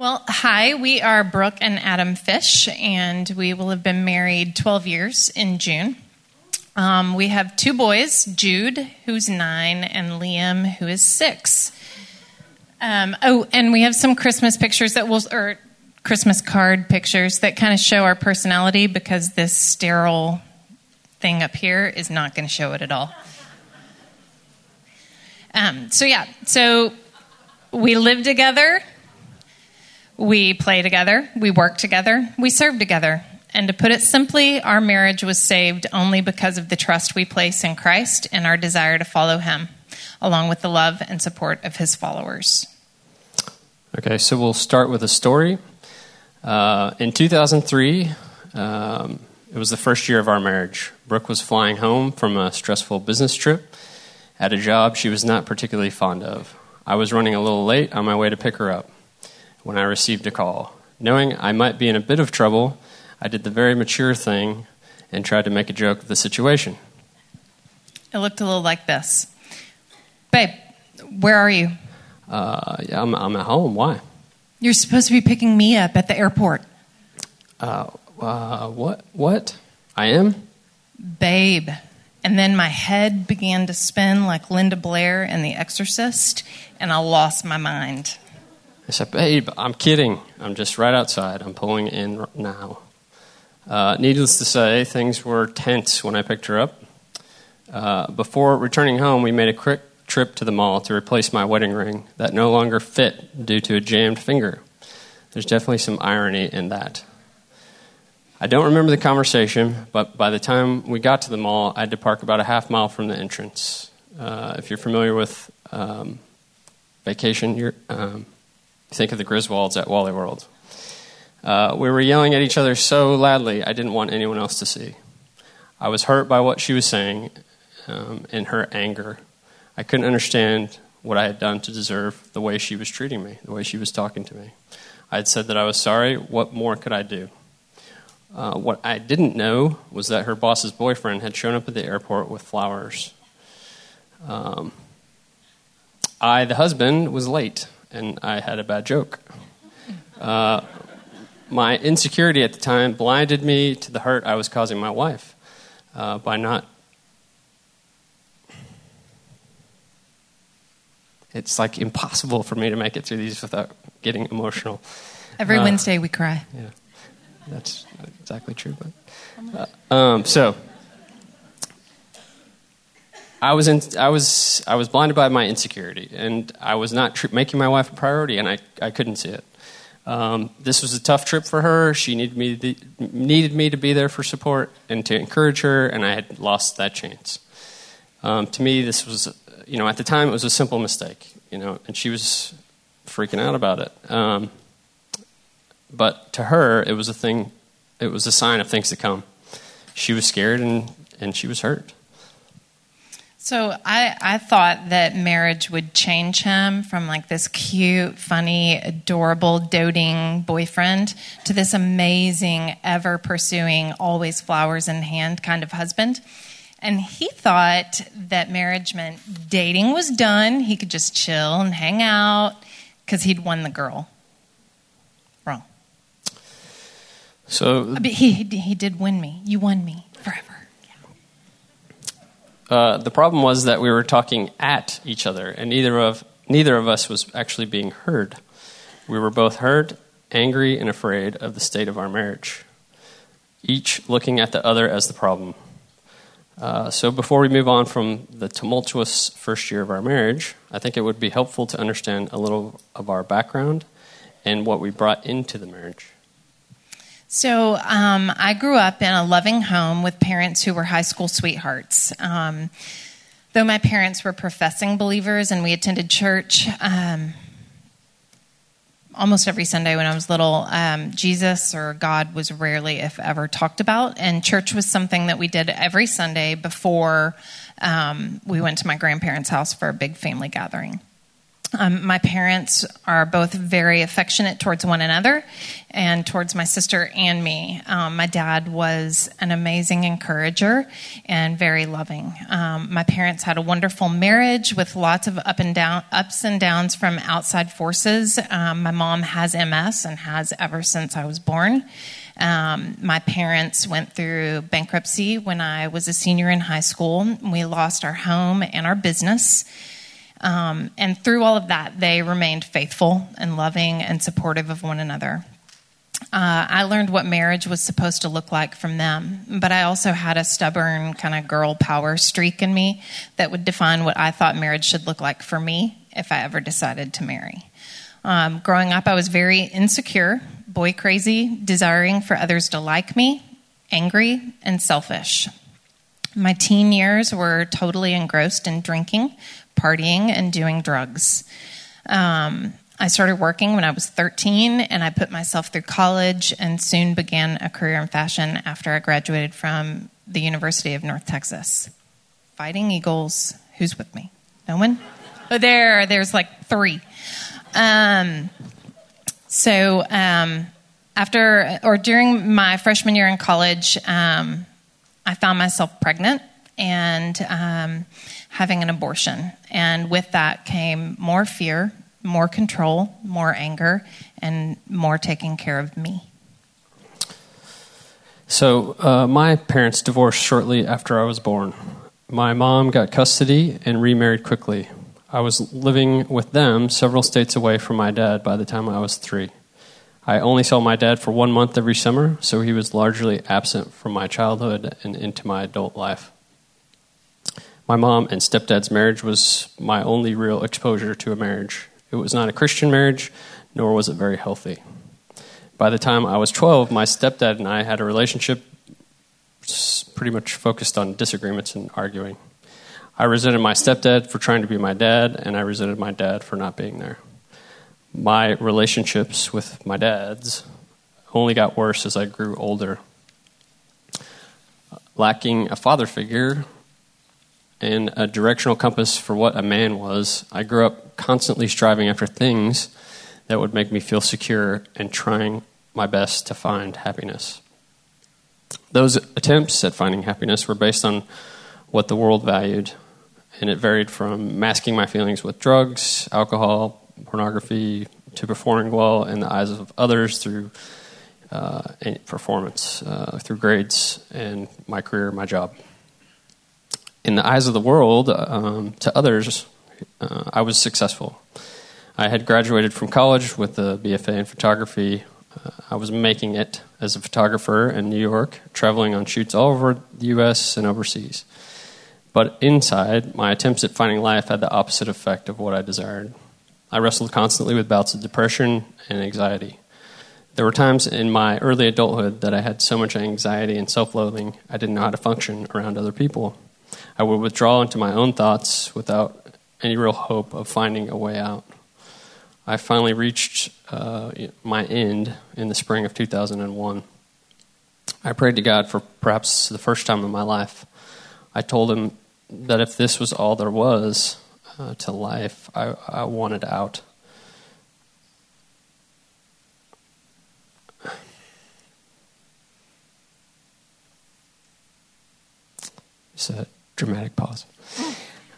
Well, hi, we are Brooke and Adam Fish, and we will have been married 12 years in June. Um, we have two boys, Jude, who's nine, and Liam, who is six. Um, oh, and we have some Christmas pictures that will, or Christmas card pictures that kind of show our personality because this sterile thing up here is not going to show it at all. Um, so, yeah, so we live together we play together, we work together, we serve together. And to put it simply, our marriage was saved only because of the trust we place in Christ and our desire to follow Him, along with the love and support of His followers. Okay, so we'll start with a story. Uh, in 2003, um, it was the first year of our marriage. Brooke was flying home from a stressful business trip at a job she was not particularly fond of. I was running a little late on my way to pick her up when I received a call. Knowing I might be in a bit of trouble, I did the very mature thing and tried to make a joke of the situation. It looked a little like this Babe, where are you? Uh, yeah, I'm, I'm at home. Why? You're supposed to be picking me up at the airport. Uh, uh, what? What? I am? Babe. And then my head began to spin like Linda Blair in The Exorcist, and I lost my mind. I said, Babe, I'm kidding. I'm just right outside. I'm pulling in now. Uh, needless to say, things were tense when I picked her up. Uh, before returning home, we made a quick trip to the mall to replace my wedding ring that no longer fit due to a jammed finger. There's definitely some irony in that. I don't remember the conversation, but by the time we got to the mall, I had to park about a half mile from the entrance. Uh, if you're familiar with um, vacation, um, Think of the Griswolds at Wally World. Uh, we were yelling at each other so loudly, I didn't want anyone else to see. I was hurt by what she was saying um, and her anger. I couldn't understand what I had done to deserve the way she was treating me, the way she was talking to me. I had said that I was sorry. What more could I do? Uh, what I didn't know was that her boss's boyfriend had shown up at the airport with flowers. Um, I, the husband, was late and I had a bad joke. Uh, my insecurity at the time blinded me to the hurt I was causing my wife uh, by not. It's like impossible for me to make it through these without getting emotional. Every uh, Wednesday we cry. Yeah, that's exactly true. But uh, um, so I was in, I was I was blinded by my insecurity, and I was not tr- making my wife a priority, and I, I couldn't see it. Um, this was a tough trip for her. She needed me to, needed me to be there for support and to encourage her, and I had lost that chance. Um, to me, this was you know at the time it was a simple mistake, you know, and she was freaking out about it. Um, but to her, it was a thing. It was a sign of things to come. She was scared and and she was hurt. So I, I thought that marriage would change him from like this cute, funny, adorable, doting boyfriend to this amazing, ever pursuing, always flowers in hand kind of husband. And he thought that marriage meant dating was done. He could just chill and hang out because he'd won the girl. Wrong. So he, he did win me. You won me forever. Uh, the problem was that we were talking at each other, and neither of neither of us was actually being heard. We were both hurt, angry, and afraid of the state of our marriage, each looking at the other as the problem. Uh, so, before we move on from the tumultuous first year of our marriage, I think it would be helpful to understand a little of our background and what we brought into the marriage. So um, I grew up in a loving home with parents who were high school sweethearts. Um, though my parents were professing believers and we attended church um, almost every Sunday when I was little, um, Jesus or God was rarely, if ever, talked about. And church was something that we did every Sunday before um, we went to my grandparents' house for a big family gathering. Um, my parents are both very affectionate towards one another and towards my sister and me. Um, my dad was an amazing encourager and very loving. Um, my parents had a wonderful marriage with lots of up and down, ups and downs from outside forces. Um, my mom has MS and has ever since I was born. Um, my parents went through bankruptcy when I was a senior in high school. We lost our home and our business. Um, and through all of that, they remained faithful and loving and supportive of one another. Uh, I learned what marriage was supposed to look like from them, but I also had a stubborn kind of girl power streak in me that would define what I thought marriage should look like for me if I ever decided to marry. Um, growing up, I was very insecure, boy crazy, desiring for others to like me, angry, and selfish. My teen years were totally engrossed in drinking, partying and doing drugs. Um, I started working when I was 13, and I put myself through college and soon began a career in fashion after I graduated from the University of North Texas. Fighting Eagles, who's with me? No one? Oh, there, there's like three. Um, so, um, after or during my freshman year in college, um, I found myself pregnant and um, having an abortion. And with that came more fear, more control, more anger, and more taking care of me. So, uh, my parents divorced shortly after I was born. My mom got custody and remarried quickly. I was living with them several states away from my dad by the time I was three. I only saw my dad for one month every summer, so he was largely absent from my childhood and into my adult life. My mom and stepdad's marriage was my only real exposure to a marriage. It was not a Christian marriage, nor was it very healthy. By the time I was 12, my stepdad and I had a relationship pretty much focused on disagreements and arguing. I resented my stepdad for trying to be my dad, and I resented my dad for not being there. My relationships with my dads only got worse as I grew older. Lacking a father figure and a directional compass for what a man was, I grew up constantly striving after things that would make me feel secure and trying my best to find happiness. Those attempts at finding happiness were based on what the world valued, and it varied from masking my feelings with drugs, alcohol, pornography, to performing well in the eyes of others through uh, performance, uh, through grades, and my career, my job in the eyes of the world, um, to others, uh, I was successful. I had graduated from college with a BFA in photography. Uh, I was making it as a photographer in New York, traveling on shoots all over the U.S. and overseas. But inside, my attempts at finding life had the opposite effect of what I desired. I wrestled constantly with bouts of depression and anxiety. There were times in my early adulthood that I had so much anxiety and self loathing, I didn't know how to function around other people. I would withdraw into my own thoughts without any real hope of finding a way out. I finally reached uh, my end in the spring of 2001. I prayed to God for perhaps the first time in my life. I told Him that if this was all there was uh, to life, I, I wanted out. Said dramatic pause.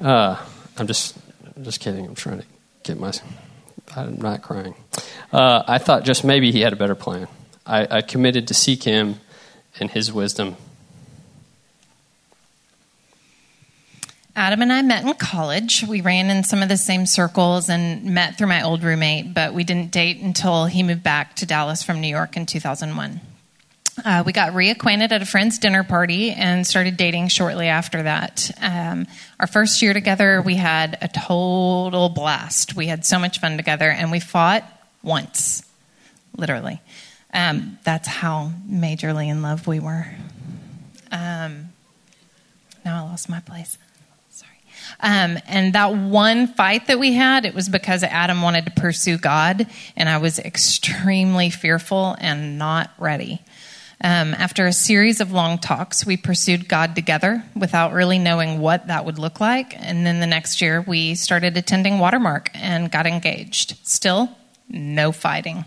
Uh, I'm just, I'm just kidding. I'm trying to get my. I'm not crying. Uh, I thought just maybe he had a better plan. I, I committed to seek him and his wisdom. Adam and I met in college. We ran in some of the same circles and met through my old roommate, but we didn't date until he moved back to Dallas from New York in 2001. Uh, we got reacquainted at a friend's dinner party and started dating shortly after that. Um, our first year together, we had a total blast. We had so much fun together, and we fought once, literally. Um, that's how majorly in love we were. Um, now I lost my place. Sorry. Um, and that one fight that we had, it was because Adam wanted to pursue God, and I was extremely fearful and not ready. Um, after a series of long talks, we pursued God together without really knowing what that would look like. And then the next year, we started attending Watermark and got engaged. Still, no fighting.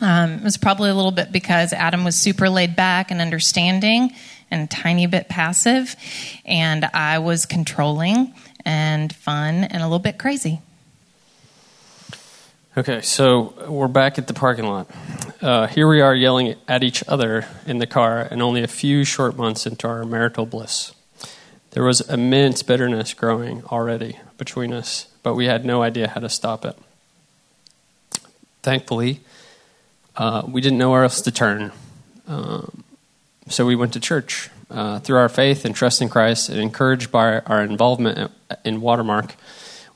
Um, it was probably a little bit because Adam was super laid back and understanding and a tiny bit passive, and I was controlling and fun and a little bit crazy. Okay, so we're back at the parking lot. Uh, here we are yelling at each other in the car, and only a few short months into our marital bliss. There was immense bitterness growing already between us, but we had no idea how to stop it. Thankfully, uh, we didn't know where else to turn. Um, so we went to church. Uh, through our faith and trust in Christ, and encouraged by our involvement in Watermark,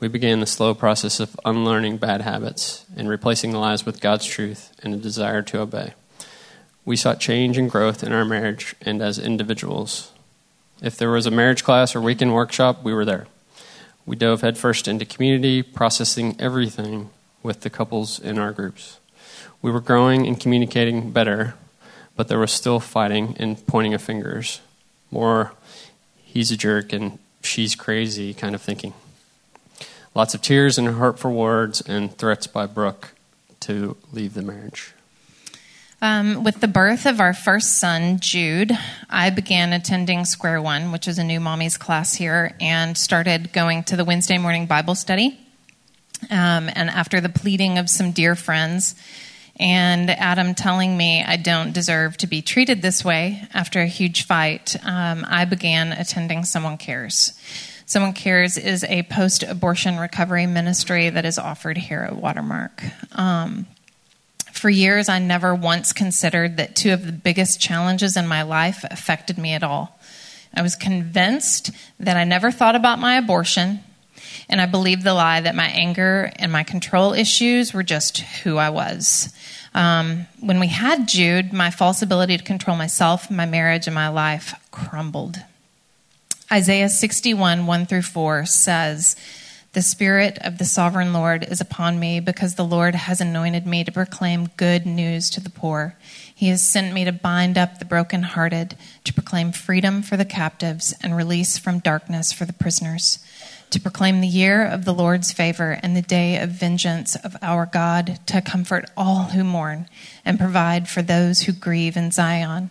we began the slow process of unlearning bad habits and replacing lies with God's truth and a desire to obey. We sought change and growth in our marriage and as individuals. If there was a marriage class or weekend workshop, we were there. We dove headfirst into community, processing everything with the couples in our groups. We were growing and communicating better, but there was still fighting and pointing of fingers. More, he's a jerk and she's crazy kind of thinking. Lots of tears and hurtful words and threats by Brooke to leave the marriage. Um, with the birth of our first son, Jude, I began attending Square One, which is a new mommy's class here, and started going to the Wednesday morning Bible study. Um, and after the pleading of some dear friends, and Adam telling me I don't deserve to be treated this way after a huge fight, um, I began attending Someone Cares. Someone Cares is a post abortion recovery ministry that is offered here at Watermark. Um, for years, I never once considered that two of the biggest challenges in my life affected me at all. I was convinced that I never thought about my abortion, and I believed the lie that my anger and my control issues were just who I was. Um, when we had Jude, my false ability to control myself, my marriage, and my life crumbled. Isaiah 61, 1 through 4 says, The Spirit of the sovereign Lord is upon me because the Lord has anointed me to proclaim good news to the poor. He has sent me to bind up the brokenhearted, to proclaim freedom for the captives and release from darkness for the prisoners to proclaim the year of the Lord's favor and the day of vengeance of our God, to comfort all who mourn and provide for those who grieve in Zion,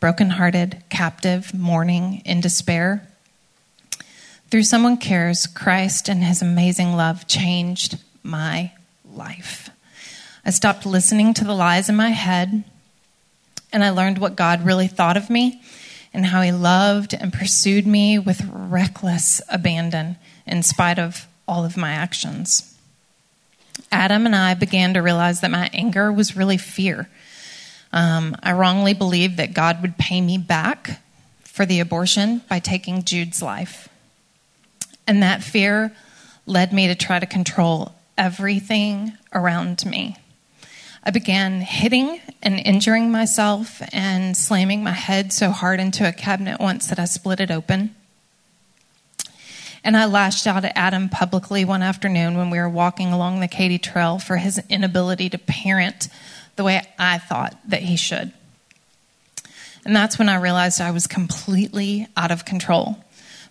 Brokenhearted, captive, mourning, in despair. Through Someone Cares, Christ and his amazing love changed my life. I stopped listening to the lies in my head, and I learned what God really thought of me and how he loved and pursued me with reckless abandon in spite of all of my actions. Adam and I began to realize that my anger was really fear. Um, I wrongly believed that God would pay me back for the abortion by taking Jude's life. And that fear led me to try to control everything around me. I began hitting and injuring myself and slamming my head so hard into a cabinet once that I split it open. And I lashed out at Adam publicly one afternoon when we were walking along the Katy Trail for his inability to parent the way I thought that he should. And that's when I realized I was completely out of control.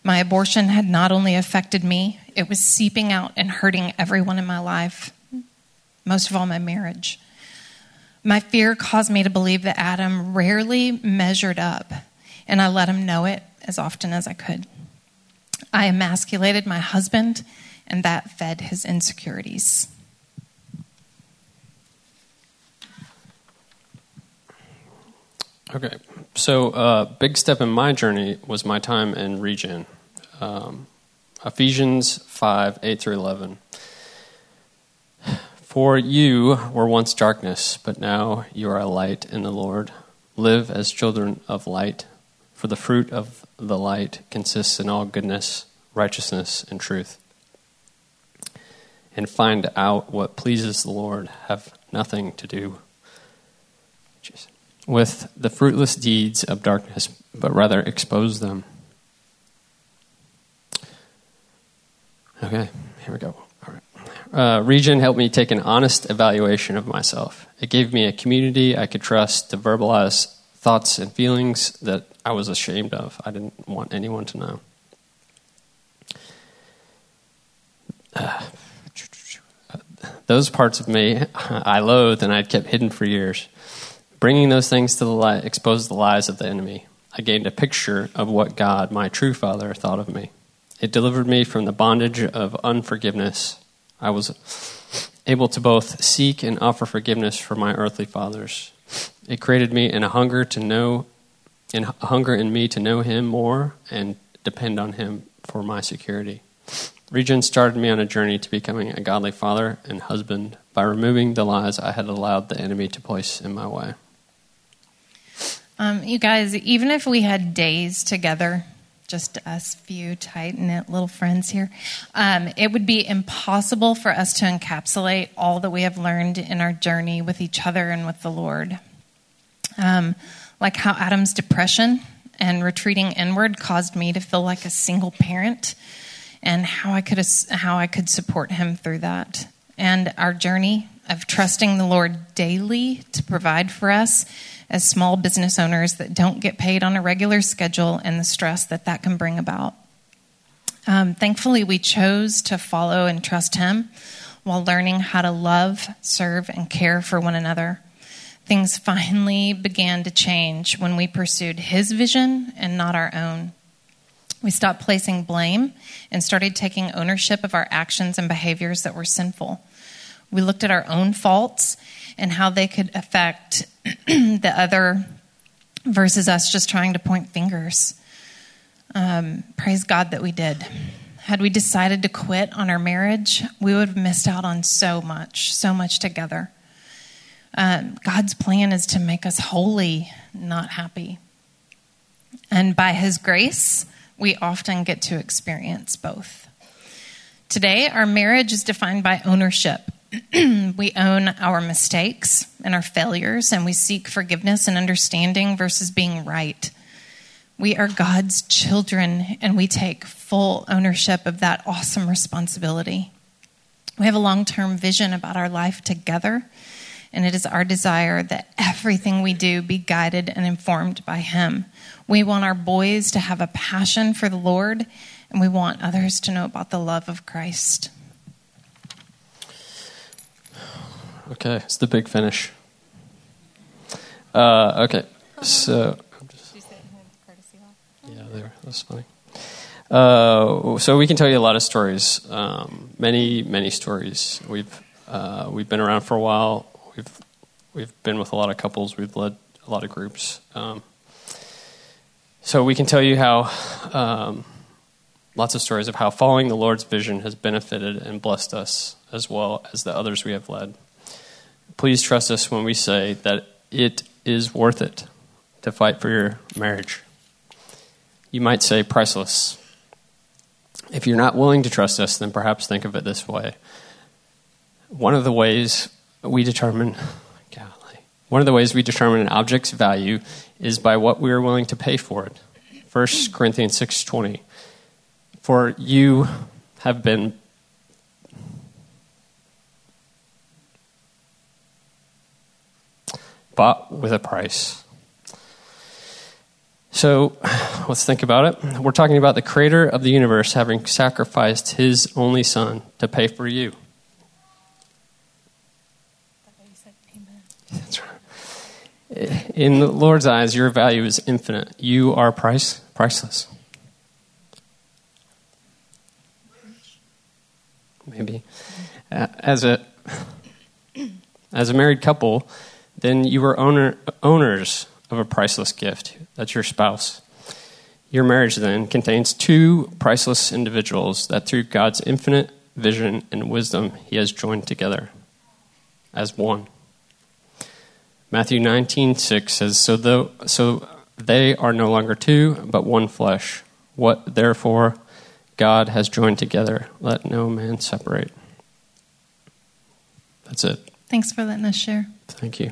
My abortion had not only affected me, it was seeping out and hurting everyone in my life, most of all, my marriage. My fear caused me to believe that Adam rarely measured up, and I let him know it as often as I could. I emasculated my husband, and that fed his insecurities. Okay, so uh, big step in my journey was my time in Regen. Um, Ephesians 5 8 through 11. For you were once darkness, but now you are a light in the Lord. Live as children of light. For the fruit of the light consists in all goodness, righteousness, and truth. And find out what pleases the Lord. Have nothing to do with the fruitless deeds of darkness, but rather expose them. Okay, here we go. All right. Uh, Regen helped me take an honest evaluation of myself. It gave me a community I could trust to verbalize thoughts and feelings that I was ashamed of. I didn't want anyone to know. Uh, those parts of me I loathed and I'd kept hidden for years. Bringing those things to the light exposed the lies of the enemy. I gained a picture of what God, my true Father, thought of me. It delivered me from the bondage of unforgiveness. I was able to both seek and offer forgiveness for my earthly fathers. It created me in a hunger to know, in a hunger in me to know Him more and depend on Him for my security. Regen started me on a journey to becoming a godly father and husband by removing the lies I had allowed the enemy to place in my way. Um, you guys, even if we had days together, just us few tight knit little friends here, um, it would be impossible for us to encapsulate all that we have learned in our journey with each other and with the Lord. Um, like how Adam's depression and retreating inward caused me to feel like a single parent, and how I could how I could support him through that, and our journey of trusting the Lord daily to provide for us as small business owners that don't get paid on a regular schedule and the stress that that can bring about. Um, thankfully, we chose to follow and trust Him while learning how to love, serve, and care for one another. Things finally began to change when we pursued His vision and not our own. We stopped placing blame and started taking ownership of our actions and behaviors that were sinful. We looked at our own faults and how they could affect the other versus us just trying to point fingers. Um, praise God that we did. Had we decided to quit on our marriage, we would have missed out on so much, so much together. Um, God's plan is to make us holy, not happy. And by His grace, we often get to experience both. Today, our marriage is defined by ownership. we own our mistakes and our failures, and we seek forgiveness and understanding versus being right. We are God's children, and we take full ownership of that awesome responsibility. We have a long term vision about our life together, and it is our desire that everything we do be guided and informed by Him. We want our boys to have a passion for the Lord, and we want others to know about the love of Christ. Okay, it's the big finish. Uh, okay, so. Yeah, there. That's funny. Uh, so we can tell you a lot of stories, um, many, many stories. We've uh, we've been around for a while. We've we've been with a lot of couples. We've led a lot of groups. Um, so we can tell you how um, lots of stories of how following the Lord's vision has benefited and blessed us as well as the others we have led. Please trust us when we say that it is worth it to fight for your marriage. You might say priceless. If you're not willing to trust us, then perhaps think of it this way. One of the ways we determine, golly, one of the ways we determine an object's value is by what we are willing to pay for it. 1 Corinthians 6:20. For you have been bought with a price. So let's think about it. We're talking about the creator of the universe having sacrificed his only son to pay for you. In the Lord's eyes, your value is infinite. You are price, priceless. Maybe. Uh, as a, as a married couple, then you are owner, owners of a priceless gift. That's your spouse. Your marriage then contains two priceless individuals that through God's infinite vision and wisdom he has joined together as one. Matthew 19:6 says so though so they are no longer two, but one flesh. What therefore God has joined together, let no man separate. That's it. Thanks for letting us share. Thank you.